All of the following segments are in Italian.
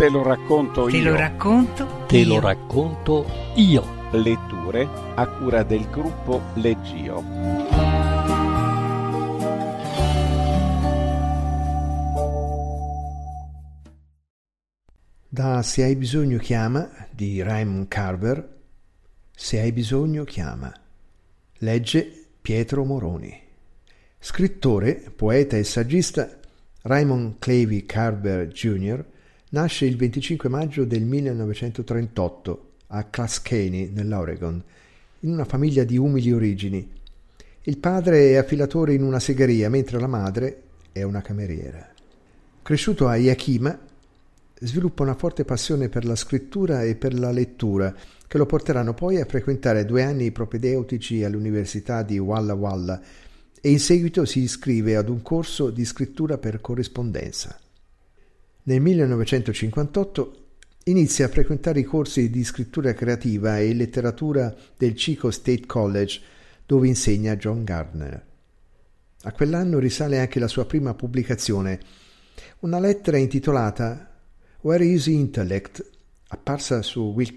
Te lo racconto Te io. lo racconto. Te io. lo racconto io. Letture a cura del gruppo Leggio. Da Se hai bisogno chiama di Raymond Carver. Se hai bisogno chiama. Legge Pietro Moroni. Scrittore, poeta e saggista, Raymond Clavey Carver Jr. nasce il 25 maggio del 1938 a Clascany, nell'Oregon, in una famiglia di umili origini. Il padre è affilatore in una segheria, mentre la madre è una cameriera. Cresciuto a Yakima, sviluppa una forte passione per la scrittura e per la lettura, che lo porteranno poi a frequentare due anni propedeutici all'Università di Walla Walla e in seguito si iscrive ad un corso di scrittura per corrispondenza. Nel 1958 inizia a frequentare i corsi di scrittura creativa e letteratura del Chico State College, dove insegna John Gardner. A quell'anno risale anche la sua prima pubblicazione, una lettera intitolata Where is Intellect, apparsa su Will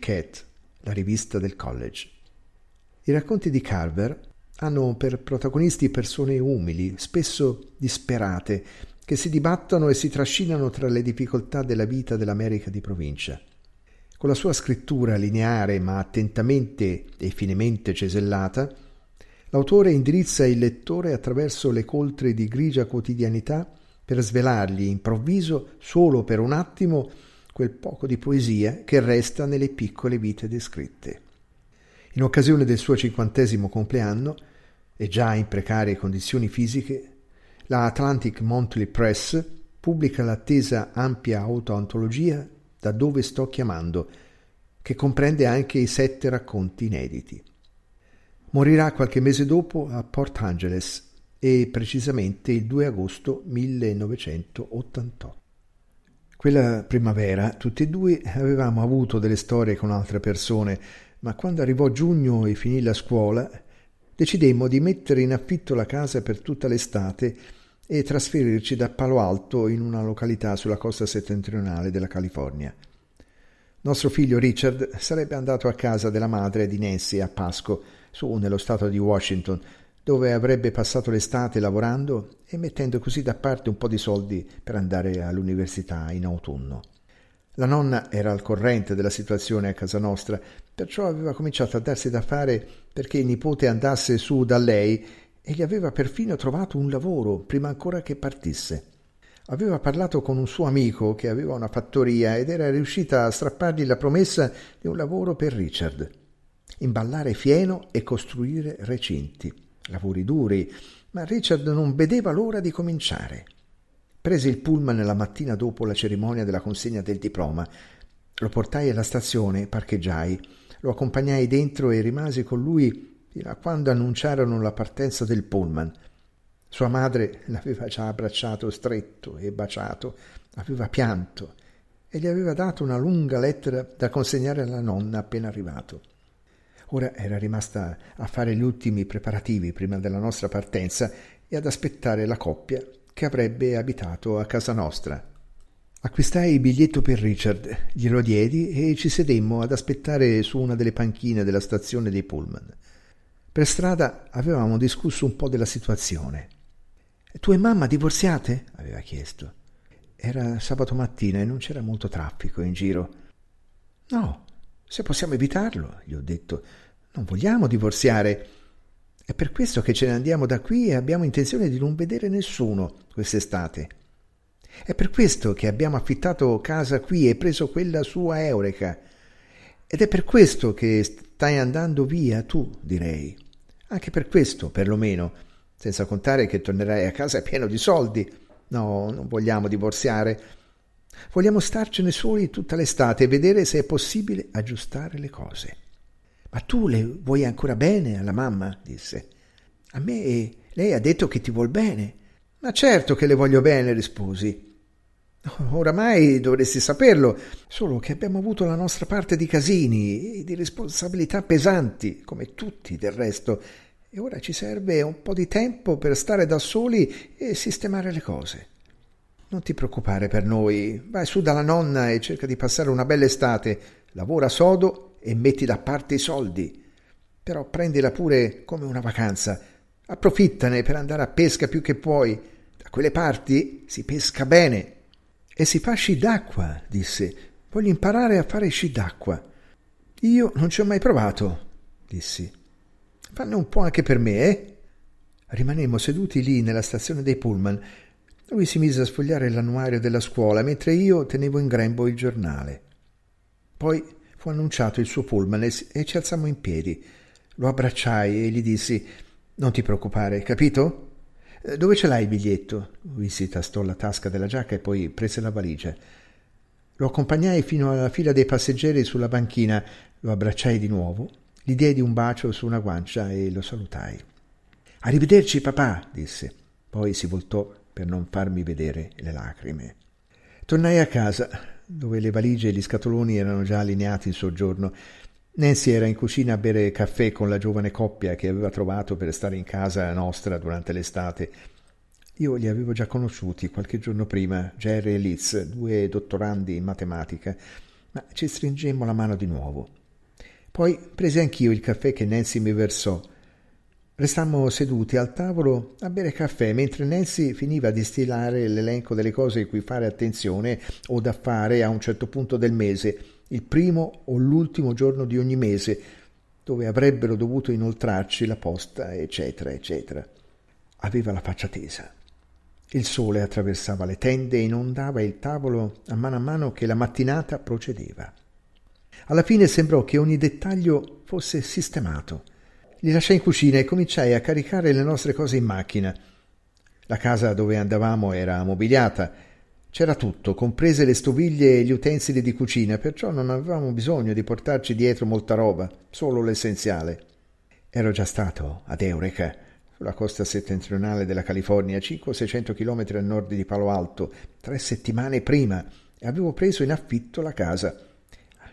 la rivista del college. I racconti di Carver hanno per protagonisti persone umili, spesso disperate, che si dibattono e si trascinano tra le difficoltà della vita dell'America di provincia. Con la sua scrittura lineare ma attentamente e finemente cesellata, l'autore indirizza il lettore attraverso le coltre di grigia quotidianità per svelargli improvviso, solo per un attimo, quel poco di poesia che resta nelle piccole vite descritte. In occasione del suo cinquantesimo compleanno, e già in precarie condizioni fisiche, la Atlantic Monthly Press pubblica l'attesa ampia autoantologia Da dove sto chiamando, che comprende anche i sette racconti inediti. Morirà qualche mese dopo a Port Angeles e precisamente il 2 agosto 1988. Quella primavera tutti e due avevamo avuto delle storie con altre persone, ma quando arrivò giugno e finì la scuola, decidemmo di mettere in affitto la casa per tutta l'estate e trasferirci da Palo Alto in una località sulla costa settentrionale della California. Nostro figlio Richard sarebbe andato a casa della madre di Nancy a Pasco, su nello stato di Washington, dove avrebbe passato l'estate lavorando e mettendo così da parte un po' di soldi per andare all'università in autunno. La nonna era al corrente della situazione a casa nostra, perciò aveva cominciato a darsi da fare perché il nipote andasse su da lei e gli aveva perfino trovato un lavoro prima ancora che partisse. Aveva parlato con un suo amico che aveva una fattoria ed era riuscita a strappargli la promessa di un lavoro per Richard. Imballare fieno e costruire recinti. Lavori duri, ma Richard non vedeva l'ora di cominciare. Prese il pullman la mattina dopo la cerimonia della consegna del diploma. Lo portai alla stazione, parcheggiai, lo accompagnai dentro e rimasi con lui fino a quando annunciarono la partenza del pullman. Sua madre l'aveva già abbracciato stretto e baciato, aveva pianto e gli aveva dato una lunga lettera da consegnare alla nonna appena arrivato. Ora era rimasta a fare gli ultimi preparativi prima della nostra partenza e ad aspettare la coppia che avrebbe abitato a casa nostra. Acquistai il biglietto per Richard, glielo diedi e ci sedemmo ad aspettare su una delle panchine della stazione dei pullman. Per strada avevamo discusso un po' della situazione. Tu e mamma divorziate? aveva chiesto. Era sabato mattina e non c'era molto traffico in giro. No, se possiamo evitarlo, gli ho detto. Non vogliamo divorziare. È per questo che ce ne andiamo da qui e abbiamo intenzione di non vedere nessuno quest'estate. È per questo che abbiamo affittato casa qui e preso quella sua Eureka. Ed è per questo che stai andando via tu, direi. Anche per questo, perlomeno, senza contare che tornerai a casa pieno di soldi. No, non vogliamo divorziare. Vogliamo starcene soli tutta l'estate e vedere se è possibile aggiustare le cose. Ma tu le vuoi ancora bene alla mamma? disse. A me lei ha detto che ti vuol bene. Ma certo che le voglio bene, risposi. Oramai dovresti saperlo, solo che abbiamo avuto la nostra parte di casini e di responsabilità pesanti, come tutti del resto, e ora ci serve un po' di tempo per stare da soli e sistemare le cose. Non ti preoccupare per noi, vai su dalla nonna e cerca di passare una bella estate, lavora sodo e metti da parte i soldi. Però prendila pure come una vacanza, approfittane per andare a pesca più che puoi. Quelle parti si pesca bene. E si fa sci d'acqua, disse. Voglio imparare a fare sci d'acqua. Io non ci ho mai provato, dissi. Fanne un po' anche per me, eh? Rimanemmo seduti lì nella stazione dei pullman lui si mise a sfogliare l'annuario della scuola mentre io tenevo in grembo il giornale. Poi fu annunciato il suo pullman e ci alzammo in piedi. Lo abbracciai e gli dissi Non ti preoccupare, capito? Eh, dove ce l'hai il biglietto? Lui si tastò la tasca della giacca e poi prese la valigia. Lo accompagnai fino alla fila dei passeggeri sulla banchina, lo abbracciai di nuovo, gli diedi un bacio su una guancia e lo salutai. Arrivederci, papà, disse. Poi si voltò per non farmi vedere le lacrime. Tornai a casa, dove le valigie e gli scatoloni erano già allineati in soggiorno. Nancy era in cucina a bere caffè con la giovane coppia che aveva trovato per stare in casa nostra durante l'estate. Io li avevo già conosciuti qualche giorno prima, Jerry e Liz, due dottorandi in matematica, ma ci stringemmo la mano di nuovo. Poi presi anch'io il caffè che Nancy mi versò Restammo seduti al tavolo a bere caffè mentre Nancy finiva di stilare l'elenco delle cose cui fare attenzione o da fare a un certo punto del mese, il primo o l'ultimo giorno di ogni mese, dove avrebbero dovuto inoltrarci la posta, eccetera, eccetera. Aveva la faccia tesa. Il sole attraversava le tende e inondava il tavolo a mano a mano che la mattinata procedeva. Alla fine sembrò che ogni dettaglio fosse sistemato li lasciai in cucina e cominciai a caricare le nostre cose in macchina. La casa dove andavamo era mobiliata. C'era tutto, comprese le stoviglie e gli utensili di cucina, perciò non avevamo bisogno di portarci dietro molta roba, solo l'essenziale. Ero già stato ad Eureka, sulla costa settentrionale della California, 500-600 km a nord di Palo Alto, tre settimane prima, e avevo preso in affitto la casa.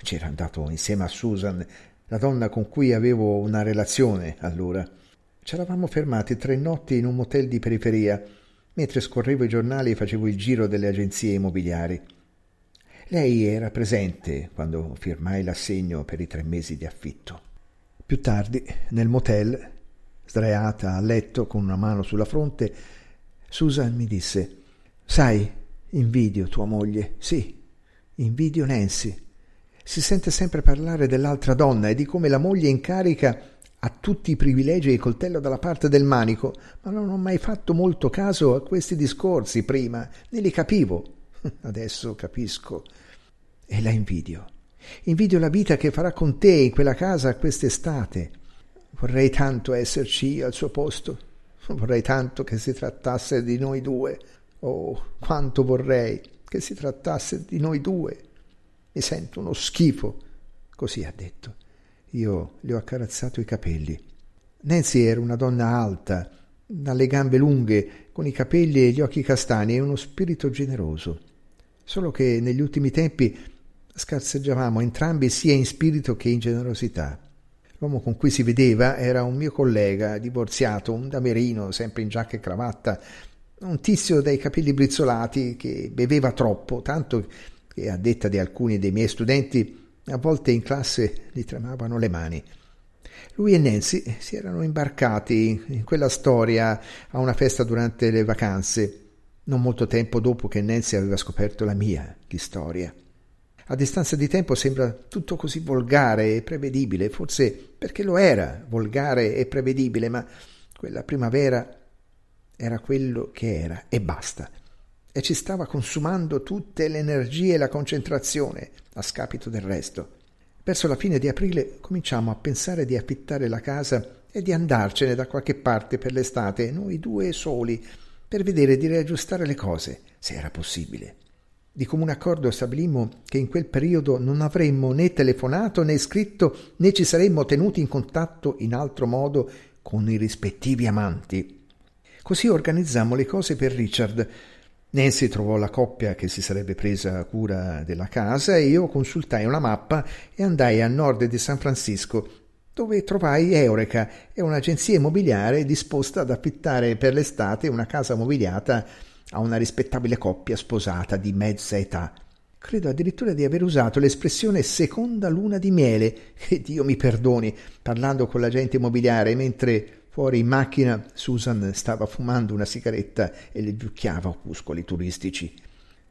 C'era andato insieme a Susan la donna con cui avevo una relazione allora. Ci eravamo fermati tre notti in un motel di periferia, mentre scorrevo i giornali facevo il giro delle agenzie immobiliari. Lei era presente quando firmai l'assegno per i tre mesi di affitto. Più tardi, nel motel, sdraiata a letto con una mano sulla fronte, Susan mi disse: Sai, invidio tua moglie. Sì, invidio Nancy. Si sente sempre parlare dell'altra donna e di come la moglie in carica ha tutti i privilegi e il coltello dalla parte del manico, ma non ho mai fatto molto caso a questi discorsi prima, ne li capivo. Adesso capisco e la invidio. Invidio la vita che farà con te in quella casa quest'estate. Vorrei tanto esserci al suo posto. Vorrei tanto che si trattasse di noi due. Oh, quanto vorrei che si trattasse di noi due. Mi sento uno schifo. Così ha detto. Io le ho accarezzato i capelli. Nancy era una donna alta, dalle gambe lunghe, con i capelli e gli occhi castani e uno spirito generoso. Solo che negli ultimi tempi scarseggiavamo entrambi sia in spirito che in generosità. L'uomo con cui si vedeva era un mio collega, divorziato, un damerino, sempre in giacca e cravatta, un tizio dai capelli brizzolati che beveva troppo, tanto che a detta di alcuni dei miei studenti a volte in classe gli tremavano le mani. Lui e Nancy si erano imbarcati in quella storia a una festa durante le vacanze, non molto tempo dopo che Nancy aveva scoperto la mia di storia. A distanza di tempo sembra tutto così volgare e prevedibile, forse perché lo era, volgare e prevedibile, ma quella primavera era quello che era e basta e ci stava consumando tutte le energie e la concentrazione a scapito del resto. Verso la fine di aprile cominciamo a pensare di affittare la casa e di andarcene da qualche parte per l'estate, noi due soli, per vedere di riaggiustare le cose, se era possibile. Di comune accordo stabilimmo che in quel periodo non avremmo né telefonato né scritto né ci saremmo tenuti in contatto in altro modo con i rispettivi amanti. Così organizzammo le cose per Richard, Nancy trovò la coppia che si sarebbe presa cura della casa e io consultai una mappa e andai a nord di San Francisco, dove trovai Eureka, è un'agenzia immobiliare disposta ad affittare per l'estate una casa mobiliata a una rispettabile coppia sposata di mezza età. Credo addirittura di aver usato l'espressione seconda luna di miele, che Dio mi perdoni, parlando con l'agente immobiliare mentre fuori in macchina Susan stava fumando una sigaretta e le giucchiava opuscoli turistici.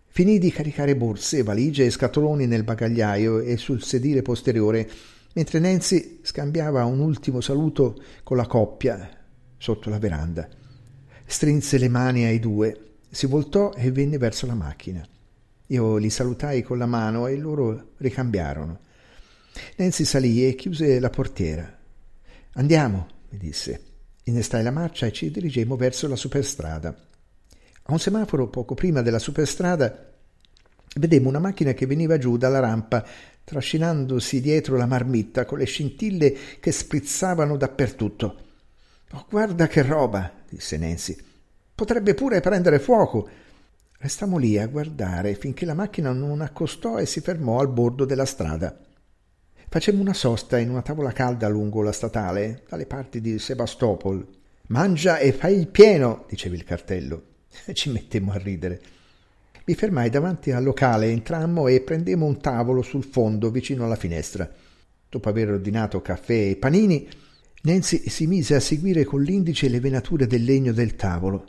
Finì di caricare borse, valigie e scatoloni nel bagagliaio e sul sedile posteriore mentre Nancy scambiava un ultimo saluto con la coppia sotto la veranda. Strinse le mani ai due, si voltò e venne verso la macchina. Io li salutai con la mano e loro ricambiarono. Nancy salì e chiuse la portiera. Andiamo, mi disse. Innestai la marcia e ci dirigemmo verso la superstrada. A un semaforo poco prima della superstrada vedemmo una macchina che veniva giù dalla rampa trascinandosi dietro la marmitta con le scintille che sprizzavano dappertutto. Oh, guarda che roba, disse Nancy. Potrebbe pure prendere fuoco. Restammo lì a guardare finché la macchina non accostò e si fermò al bordo della strada. Facemmo una sosta in una tavola calda lungo la statale, dalle parti di Sebastopol. Mangia e fai il pieno, diceva il cartello. Ci mettemmo a ridere. Mi fermai davanti al locale, entrammo e prendemmo un tavolo sul fondo vicino alla finestra. Dopo aver ordinato caffè e panini, Nancy si mise a seguire con l'indice le venature del legno del tavolo.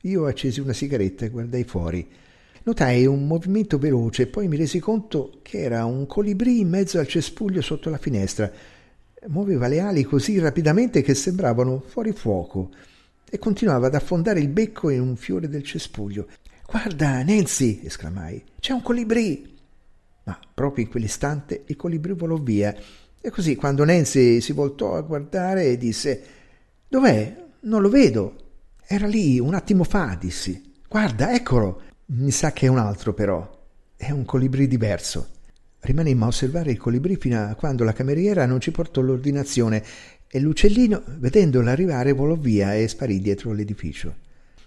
Io accesi una sigaretta e guardai fuori. Notai un movimento veloce, poi mi resi conto che era un colibrì in mezzo al cespuglio sotto la finestra. Muoveva le ali così rapidamente che sembravano fuori fuoco e continuava ad affondare il becco in un fiore del cespuglio. Guarda, Nancy! esclamai. C'è un colibrì! Ma proprio in quell'istante il colibrì volò via. E così, quando Nancy si voltò a guardare, disse: Dov'è? Non lo vedo. Era lì un attimo fa, dissi. Guarda, eccolo. Mi sa che è un altro, però. È un colibrì diverso. Rimanemmo a osservare il colibrì fino a quando la cameriera non ci portò l'ordinazione e l'uccellino, vedendolo arrivare, volò via e sparì dietro l'edificio.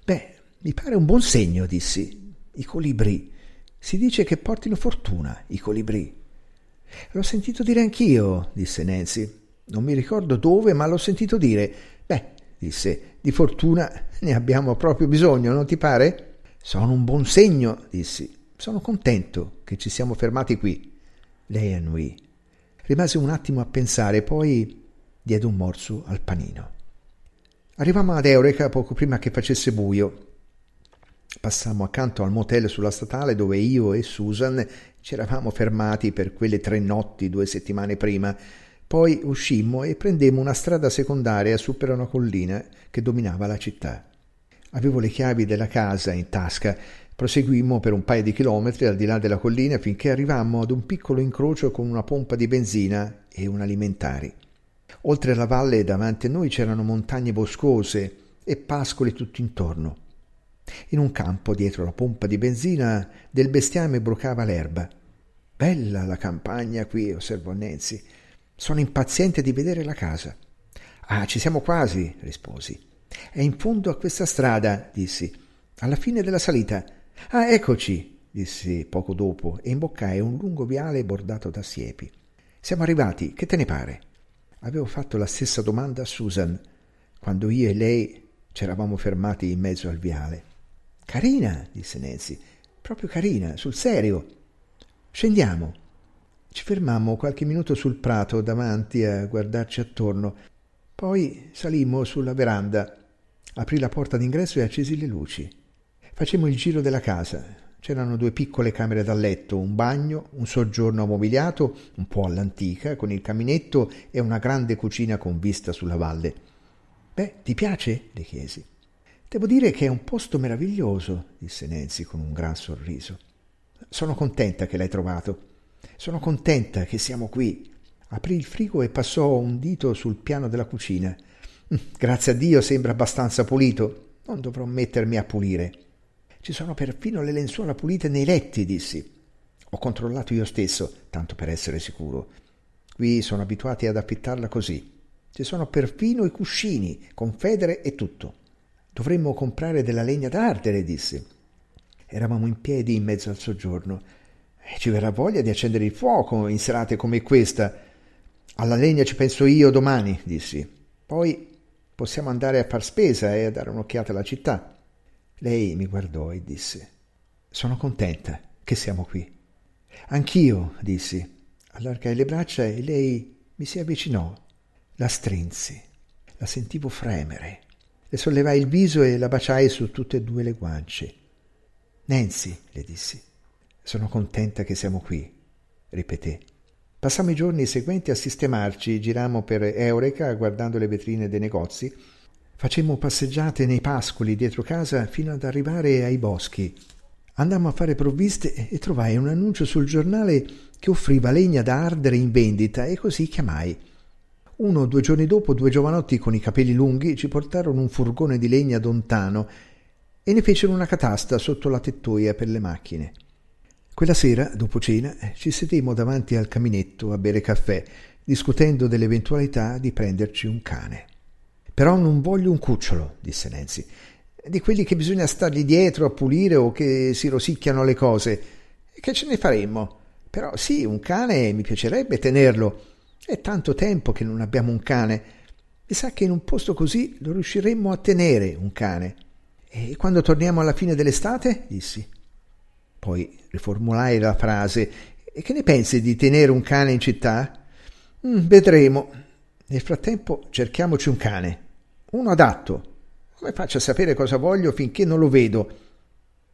Beh, mi pare un buon segno, dissi. I colibrì. Si dice che portino fortuna, i colibrì. L'ho sentito dire anch'io, disse Nancy. Non mi ricordo dove, ma l'ho sentito dire. Beh, disse, di fortuna ne abbiamo proprio bisogno, non ti pare? Sono un buon segno, dissi. Sono contento che ci siamo fermati qui. Lei annuì. Rimase un attimo a pensare, poi diede un morso al panino. Arrivammo ad Eureka poco prima che facesse buio. Passammo accanto al motel sulla statale dove io e Susan ci eravamo fermati per quelle tre notti due settimane prima. Poi uscimmo e prendemmo una strada secondaria su per una collina che dominava la città. Avevo le chiavi della casa in tasca. Proseguimmo per un paio di chilometri al di là della collina finché arrivammo ad un piccolo incrocio con una pompa di benzina e un alimentari. Oltre la valle davanti a noi c'erano montagne boscose e pascoli tutto intorno. In un campo dietro la pompa di benzina del bestiame brucava l'erba. Bella la campagna qui, osservò Nancy. Sono impaziente di vedere la casa. Ah, ci siamo quasi, risposi. È in fondo a questa strada, dissi. Alla fine della salita. Ah, eccoci, dissi poco dopo e imboccai un lungo viale bordato da siepi. Siamo arrivati, che te ne pare? Avevo fatto la stessa domanda a Susan quando io e lei ci eravamo fermati in mezzo al viale. Carina, disse Nancy, proprio carina, sul serio. Scendiamo. Ci fermammo qualche minuto sul prato davanti a guardarci attorno. Poi salimmo sulla veranda. Aprì la porta d'ingresso e accesi le luci. Facemmo il giro della casa. C'erano due piccole camere da letto, un bagno, un soggiorno mobiliato, un po' all'antica, con il caminetto e una grande cucina con vista sulla valle. Beh, ti piace? le chiesi. Devo dire che è un posto meraviglioso, disse Nancy con un gran sorriso. Sono contenta che l'hai trovato. Sono contenta che siamo qui. Aprì il frigo e passò un dito sul piano della cucina. Grazie a Dio sembra abbastanza pulito. Non dovrò mettermi a pulire. Ci sono perfino le lenzuola pulite nei letti, dissi. Ho controllato io stesso, tanto per essere sicuro. Qui sono abituati ad affittarla così. Ci sono perfino i cuscini, con federe e tutto. Dovremmo comprare della legna d'ardere, disse. Eravamo in piedi in mezzo al soggiorno. Ci verrà voglia di accendere il fuoco in serate come questa. Alla legna ci penso io domani, dissi. Poi possiamo andare a far spesa e a dare un'occhiata alla città. Lei mi guardò e disse: Sono contenta che siamo qui. Anch'io, dissi. Allargai le braccia e lei mi si avvicinò. La strinsi. La sentivo fremere. Le sollevai il viso e la baciai su tutte e due le guance. Nancy, le dissi, sono contenta che siamo qui, ripeté. Passammo i giorni seguenti a sistemarci, girammo per Eureka guardando le vetrine dei negozi, facemmo passeggiate nei pascoli dietro casa fino ad arrivare ai boschi. Andammo a fare provviste e trovai un annuncio sul giornale che offriva legna da ardere in vendita e così chiamai. Uno o due giorni dopo due giovanotti con i capelli lunghi ci portarono un furgone di legna lontano e ne fecero una catasta sotto la tettoia per le macchine. Quella sera, dopo cena, ci sedemmo davanti al caminetto a bere caffè, discutendo dell'eventualità di prenderci un cane. Però non voglio un cucciolo, disse Nancy, di quelli che bisogna stargli dietro a pulire o che si rosicchiano le cose. Che ce ne faremmo? Però sì, un cane mi piacerebbe tenerlo. È tanto tempo che non abbiamo un cane. Mi sa che in un posto così lo riusciremmo a tenere un cane. E quando torniamo alla fine dell'estate? dissi. Poi riformulai la frase. E che ne pensi di tenere un cane in città? Mm, vedremo. Nel frattempo cerchiamoci un cane. Uno adatto. Come faccio a sapere cosa voglio finché non lo vedo?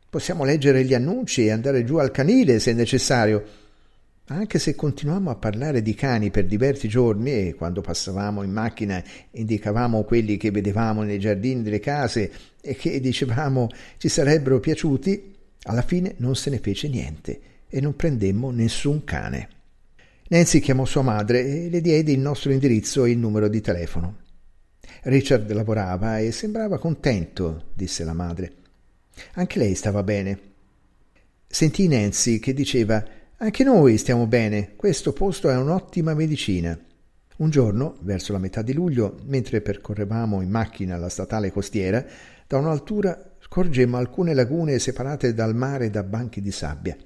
Possiamo leggere gli annunci e andare giù al canile se necessario. Anche se continuammo a parlare di cani per diversi giorni e quando passavamo in macchina indicavamo quelli che vedevamo nei giardini delle case e che dicevamo ci sarebbero piaciuti, alla fine non se ne fece niente e non prendemmo nessun cane. Nancy chiamò sua madre e le diede il nostro indirizzo e il numero di telefono. Richard lavorava e sembrava contento, disse la madre. Anche lei stava bene. Sentì Nancy che diceva Anche noi stiamo bene, questo posto è un'ottima medicina. Un giorno, verso la metà di luglio, mentre percorrevamo in macchina la statale costiera, da un'altura scorgemmo alcune lagune separate dal mare da banchi di sabbia.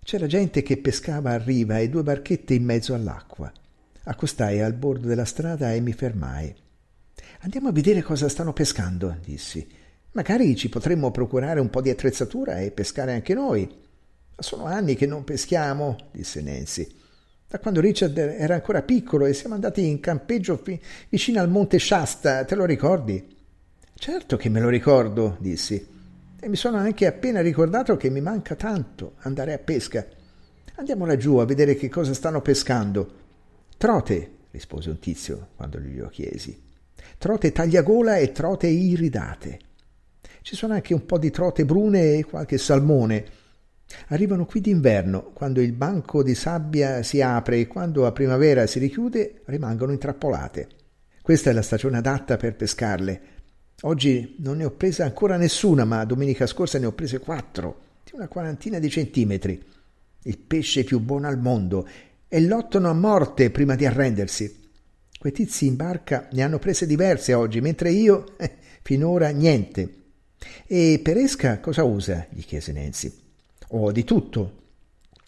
C'era gente che pescava a riva e due barchette in mezzo all'acqua. Accostai al bordo della strada e mi fermai. Andiamo a vedere cosa stanno pescando, dissi. Magari ci potremmo procurare un po' di attrezzatura e pescare anche noi. Sono anni che non peschiamo, disse Nancy. Da quando Richard era ancora piccolo e siamo andati in campeggio vicino al monte Shasta, te lo ricordi? Certo che me lo ricordo, dissi, e mi sono anche appena ricordato che mi manca tanto andare a pesca. Andiamo laggiù a vedere che cosa stanno pescando. Trote, rispose un tizio quando glielo chiesi. Trote tagliagola e trote iridate. Ci sono anche un po' di trote brune e qualche salmone. Arrivano qui d'inverno, quando il banco di sabbia si apre e quando a primavera si richiude, rimangono intrappolate. Questa è la stagione adatta per pescarle Oggi non ne ho presa ancora nessuna, ma domenica scorsa ne ho prese quattro, di una quarantina di centimetri. Il pesce più buono al mondo, e lottano a morte prima di arrendersi. Quei tizi in barca ne hanno prese diverse oggi, mentre io eh, finora niente. E per esca cosa usa? gli chiese Nancy. Ho di tutto,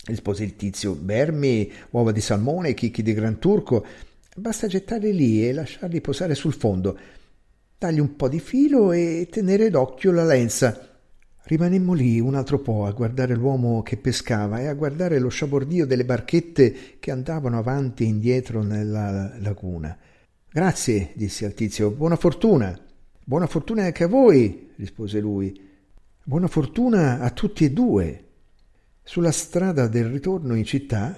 rispose il tizio. Vermi, uova di salmone, chicchi di gran turco. Basta gettarli lì e lasciarli posare sul fondo dargli un po' di filo e tenere d'occhio la lenza. Rimanemmo lì un altro po' a guardare l'uomo che pescava e a guardare lo sciabordio delle barchette che andavano avanti e indietro nella laguna. Grazie, dissi al tizio, buona fortuna. Buona fortuna anche a voi, rispose lui. Buona fortuna a tutti e due. Sulla strada del ritorno in città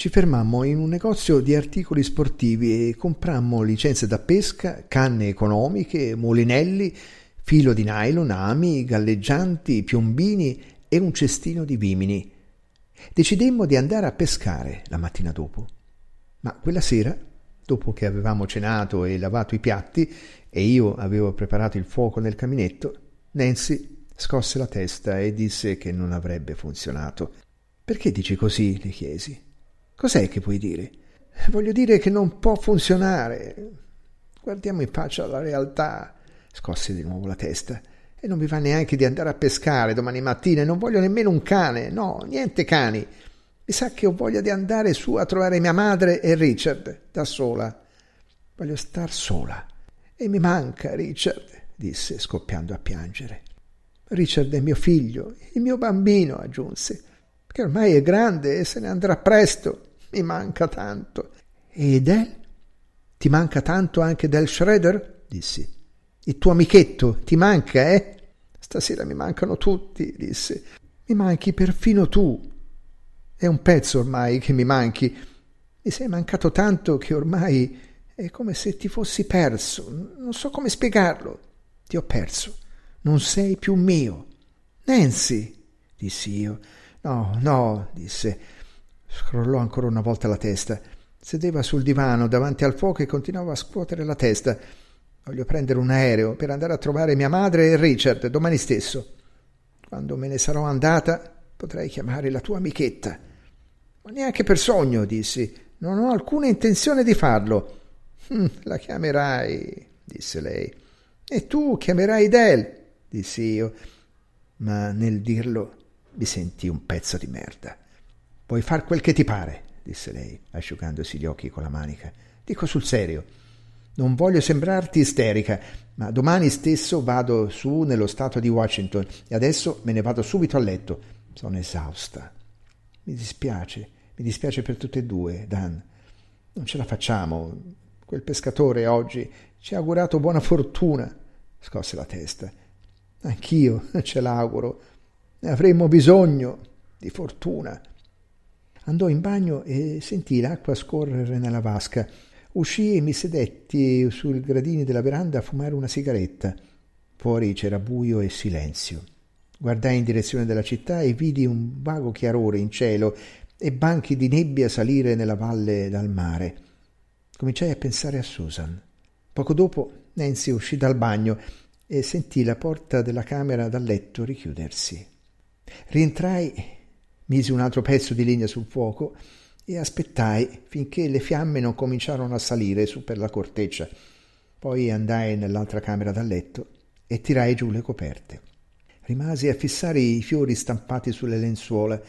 ci fermammo in un negozio di articoli sportivi e comprammo licenze da pesca, canne economiche, molinelli, filo di nylon, ami, galleggianti, piombini e un cestino di vimini. Decidemmo di andare a pescare la mattina dopo. Ma quella sera, dopo che avevamo cenato e lavato i piatti e io avevo preparato il fuoco nel caminetto, Nancy scosse la testa e disse che non avrebbe funzionato. Perché dici così? le chiesi. Cos'è che puoi dire? Voglio dire che non può funzionare. Guardiamo in faccia la realtà. Scosse di nuovo la testa. E non mi va neanche di andare a pescare domani mattina non voglio nemmeno un cane. No, niente cani. Mi sa che ho voglia di andare su a trovare mia madre e Richard, da sola. Voglio star sola. E mi manca Richard, disse, scoppiando a piangere. Richard è mio figlio, il mio bambino, aggiunse, che ormai è grande e se ne andrà presto. Mi manca tanto. E Del? Ti manca tanto anche Del Schroeder? dissi. Il tuo amichetto ti manca, eh? Stasera mi mancano tutti, disse. Mi manchi perfino tu. È un pezzo ormai che mi manchi. Mi sei mancato tanto che ormai è come se ti fossi perso. Non so come spiegarlo. Ti ho perso. Non sei più mio. Nancy, dissi io. No, no, disse. Scrollò ancora una volta la testa. Sedeva sul divano davanti al fuoco e continuava a scuotere la testa. Voglio prendere un aereo per andare a trovare mia madre e Richard domani stesso. Quando me ne sarò andata, potrei chiamare la tua amichetta. Ma neanche per sogno, dissi. Non ho alcuna intenzione di farlo. Hm, la chiamerai, disse lei. E tu chiamerai Del, dissi io. Ma nel dirlo mi sentii un pezzo di merda. Puoi far quel che ti pare, disse lei, asciugandosi gli occhi con la manica. Dico sul serio. Non voglio sembrarti isterica, ma domani stesso vado su nello stato di Washington e adesso me ne vado subito a letto. Sono esausta. Mi dispiace, mi dispiace per tutte e due, Dan. Non ce la facciamo. Quel pescatore oggi ci ha augurato buona fortuna. Scosse la testa. Anch'io ce l'auguro. Ne avremmo bisogno di fortuna. Andò in bagno e sentì l'acqua scorrere nella vasca. Uscì e mi sedetti sul gradini della veranda a fumare una sigaretta. Fuori c'era buio e silenzio. Guardai in direzione della città e vidi un vago chiarore in cielo e banchi di nebbia salire nella valle dal mare. Cominciai a pensare a Susan. Poco dopo Nancy uscì dal bagno e sentì la porta della camera da letto richiudersi. Rientrai, misi un altro pezzo di legna sul fuoco e aspettai finché le fiamme non cominciarono a salire su per la corteccia. Poi andai nell'altra camera da letto e tirai giù le coperte. Rimasi a fissare i fiori stampati sulle lenzuola.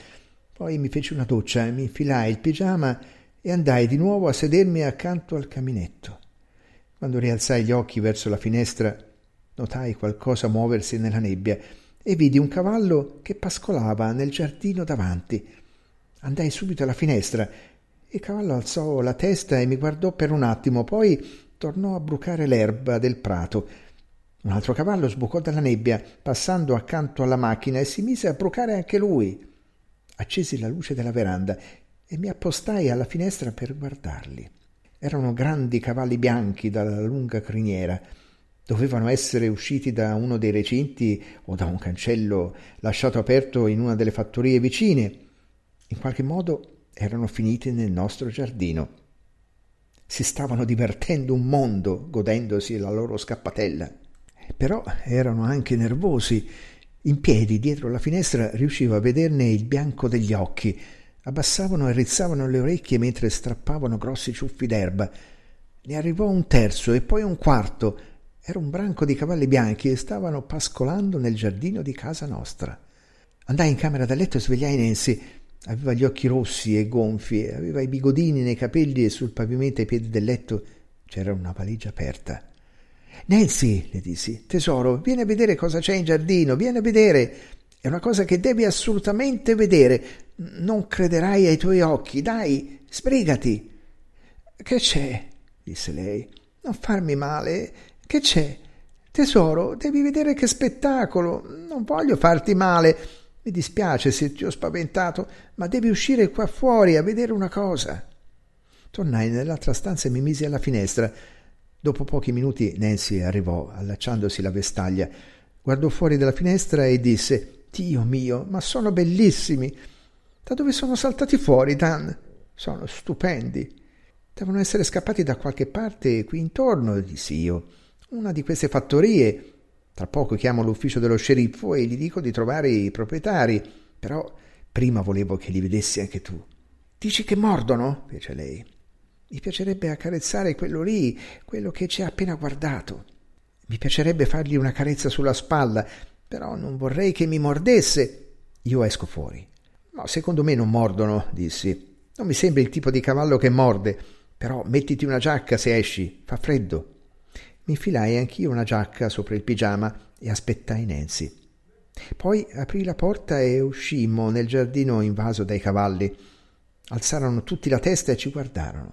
Poi mi feci una doccia, mi infilai il pigiama e andai di nuovo a sedermi accanto al caminetto. Quando rialzai gli occhi verso la finestra, notai qualcosa muoversi nella nebbia e vidi un cavallo che pascolava nel giardino davanti. Andai subito alla finestra. Il cavallo alzò la testa e mi guardò per un attimo, poi tornò a brucare l'erba del prato. Un altro cavallo sbucò dalla nebbia, passando accanto alla macchina e si mise a brucare anche lui. Accesi la luce della veranda e mi appostai alla finestra per guardarli. Erano grandi cavalli bianchi dalla lunga criniera. Dovevano essere usciti da uno dei recinti o da un cancello lasciato aperto in una delle fattorie vicine. In qualche modo erano finiti nel nostro giardino. Si stavano divertendo un mondo godendosi la loro scappatella. Però erano anche nervosi. In piedi dietro la finestra riuscivo a vederne il bianco degli occhi. Abbassavano e rizzavano le orecchie mentre strappavano grossi ciuffi d'erba. Ne arrivò un terzo e poi un quarto. Era un branco di cavalli bianchi e stavano pascolando nel giardino di casa nostra. Andai in camera da letto e svegliai Nancy. Aveva gli occhi rossi e gonfi, aveva i bigodini nei capelli e sul pavimento ai piedi del letto c'era una valigia aperta. Nancy, le dissi, tesoro, vieni a vedere cosa c'è in giardino, vieni a vedere. È una cosa che devi assolutamente vedere. Non crederai ai tuoi occhi. Dai, sbrigati. Che c'è? disse lei. Non farmi male. Che c'è? Tesoro, devi vedere che spettacolo. Non voglio farti male. Mi dispiace se ti ho spaventato, ma devi uscire qua fuori a vedere una cosa. Tornai nell'altra stanza e mi misi alla finestra. Dopo pochi minuti Nancy arrivò, allacciandosi la vestaglia. Guardò fuori dalla finestra e disse Dio mio, ma sono bellissimi. Da dove sono saltati fuori, Dan? Sono stupendi. Devono essere scappati da qualche parte qui intorno, dissi io. Una di queste fattorie. Tra poco chiamo l'ufficio dello sceriffo e gli dico di trovare i proprietari. Però prima volevo che li vedessi anche tu. Dici che mordono? fece lei. Mi piacerebbe accarezzare quello lì, quello che ci ha appena guardato. Mi piacerebbe fargli una carezza sulla spalla, però non vorrei che mi mordesse. Io esco fuori. No, secondo me non mordono, dissi. Non mi sembri il tipo di cavallo che morde, però mettiti una giacca se esci, fa freddo. Mi infilai anch'io una giacca sopra il pigiama e aspettai Nancy. Poi aprì la porta e uscimmo nel giardino invaso dai cavalli. Alzarono tutti la testa e ci guardarono.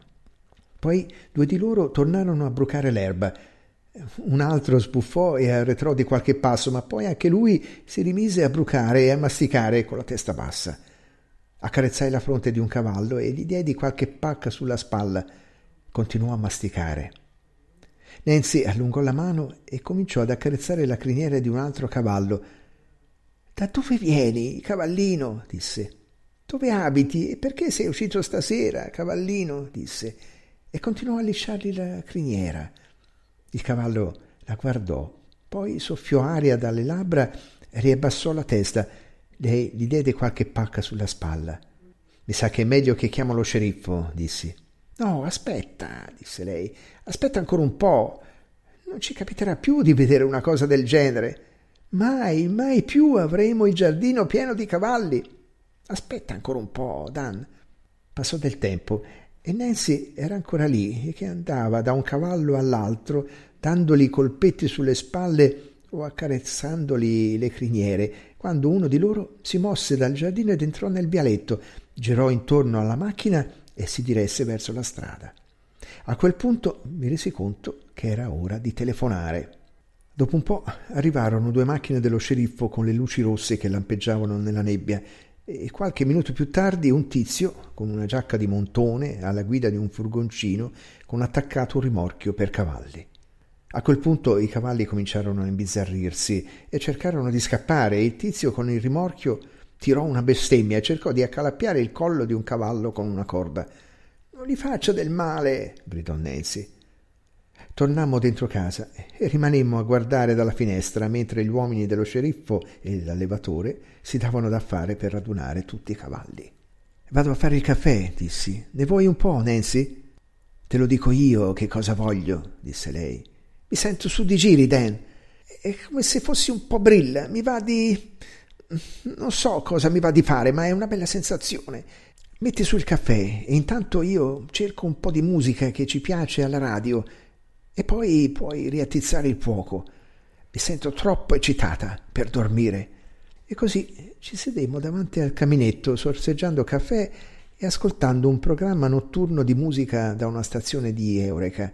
Poi due di loro tornarono a brucare l'erba. Un altro sbuffò e arretrò di qualche passo, ma poi anche lui si rimise a brucare e a masticare con la testa bassa. Accarezzai la fronte di un cavallo e gli diedi qualche pacca sulla spalla. Continuò a masticare. Nancy allungò la mano e cominciò ad accarezzare la criniera di un altro cavallo. Da dove vieni, cavallino? disse. Dove abiti e perché sei uscito stasera, cavallino? disse e continuò a lisciargli la criniera. Il cavallo la guardò, poi soffiò aria dalle labbra e riabbassò la testa. Lei gli diede qualche pacca sulla spalla. Mi sa che è meglio che chiamo lo sceriffo, dissi. No, aspetta, disse lei. Aspetta ancora un po'. Non ci capiterà più di vedere una cosa del genere. Mai, mai più avremo il giardino pieno di cavalli. Aspetta ancora un po', Dan. Passò del tempo e Nancy era ancora lì, che andava da un cavallo all'altro, dandogli colpetti sulle spalle o accarezzandogli le criniere, quando uno di loro si mosse dal giardino ed entrò nel vialetto, girò intorno alla macchina e si diresse verso la strada. A quel punto mi resi conto che era ora di telefonare. Dopo un po' arrivarono due macchine dello sceriffo con le luci rosse che lampeggiavano nella nebbia e qualche minuto più tardi un tizio con una giacca di montone alla guida di un furgoncino con attaccato un rimorchio per cavalli. A quel punto i cavalli cominciarono a imbizzarrirsi e cercarono di scappare e il tizio con il rimorchio tirò una bestemmia e cercò di accalappiare il collo di un cavallo con una corda. Non gli faccia del male, gridò Nancy. Tornammo dentro casa e rimanemmo a guardare dalla finestra mentre gli uomini dello sceriffo e l'allevatore si davano da fare per radunare tutti i cavalli. Vado a fare il caffè, dissi. Ne vuoi un po', Nancy? Te lo dico io che cosa voglio, disse lei. Mi sento su di giri, Dan. È come se fossi un po' brilla. Mi va di. Non so cosa mi va di fare, ma è una bella sensazione. Metti sul caffè e intanto io cerco un po' di musica che ci piace alla radio e poi puoi riattizzare il fuoco. Mi sento troppo eccitata per dormire. E così ci sedemmo davanti al caminetto, sorseggiando caffè e ascoltando un programma notturno di musica da una stazione di Eureka.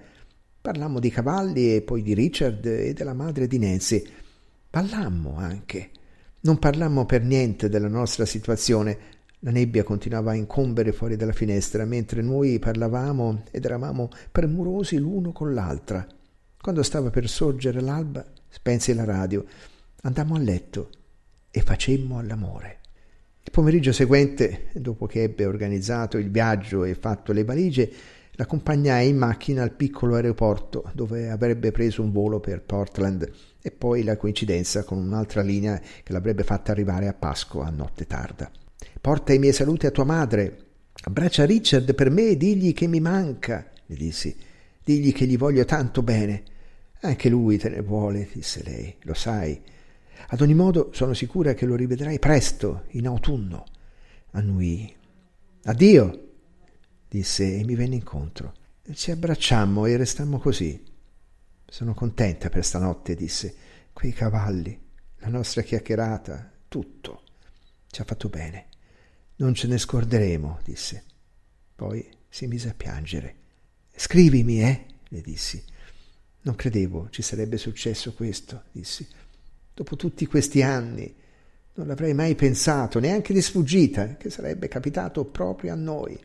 Parlammo di cavalli e poi di Richard e della madre di Nancy. Ballammo anche. Non parlammo per niente della nostra situazione, la nebbia continuava a incombere fuori dalla finestra, mentre noi parlavamo ed eravamo premurosi l'uno con l'altra. Quando stava per sorgere l'alba, spensi la radio, andammo a letto e facemmo all'amore. Il pomeriggio seguente, dopo che ebbe organizzato il viaggio e fatto le valigie, l'accompagnai in macchina al piccolo aeroporto dove avrebbe preso un volo per Portland e poi la coincidenza con un'altra linea che l'avrebbe fatta arrivare a Pasqua a notte tarda. Porta i miei saluti a tua madre. Abbraccia Richard per me e digli che mi manca, gli dissi. Digli che gli voglio tanto bene. Anche lui te ne vuole, disse lei, lo sai. Ad ogni modo sono sicura che lo rivedrai presto, in autunno. Annui. Addio, disse e mi venne incontro. Ci abbracciammo e restammo così. Sono contenta per stanotte, disse. Quei cavalli, la nostra chiacchierata, tutto. Ci ha fatto bene. Non ce ne scorderemo, disse. Poi si mise a piangere. Scrivimi, eh? le dissi. Non credevo ci sarebbe successo questo, dissi. Dopo tutti questi anni non l'avrei mai pensato, neanche di sfuggita, che sarebbe capitato proprio a noi.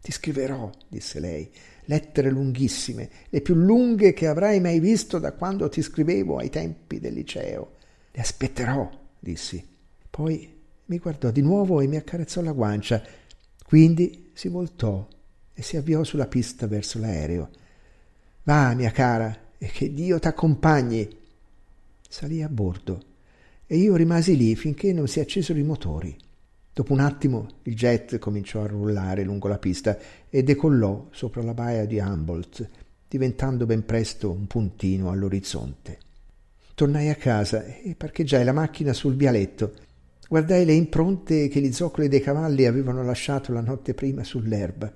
Ti scriverò, disse lei, lettere lunghissime, le più lunghe che avrai mai visto da quando ti scrivevo ai tempi del liceo. Le aspetterò, dissi. Poi mi guardò di nuovo e mi accarezzò la guancia. Quindi si voltò e si avviò sulla pista verso l'aereo. Va, mia cara, e che Dio t'accompagni. Salì a bordo e io rimasi lì finché non si accesero i motori. Dopo un attimo il jet cominciò a rullare lungo la pista e decollò sopra la baia di Humboldt, diventando ben presto un puntino all'orizzonte. Tornai a casa e parcheggiai la macchina sul vialetto Guardai le impronte che gli zoccoli dei cavalli avevano lasciato la notte prima sull'erba.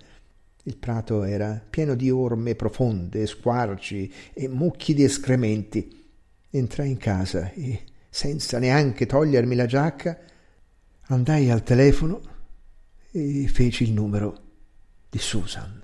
Il prato era pieno di orme profonde, squarci e mucchi di escrementi. Entrai in casa e, senza neanche togliermi la giacca, andai al telefono e feci il numero di Susan.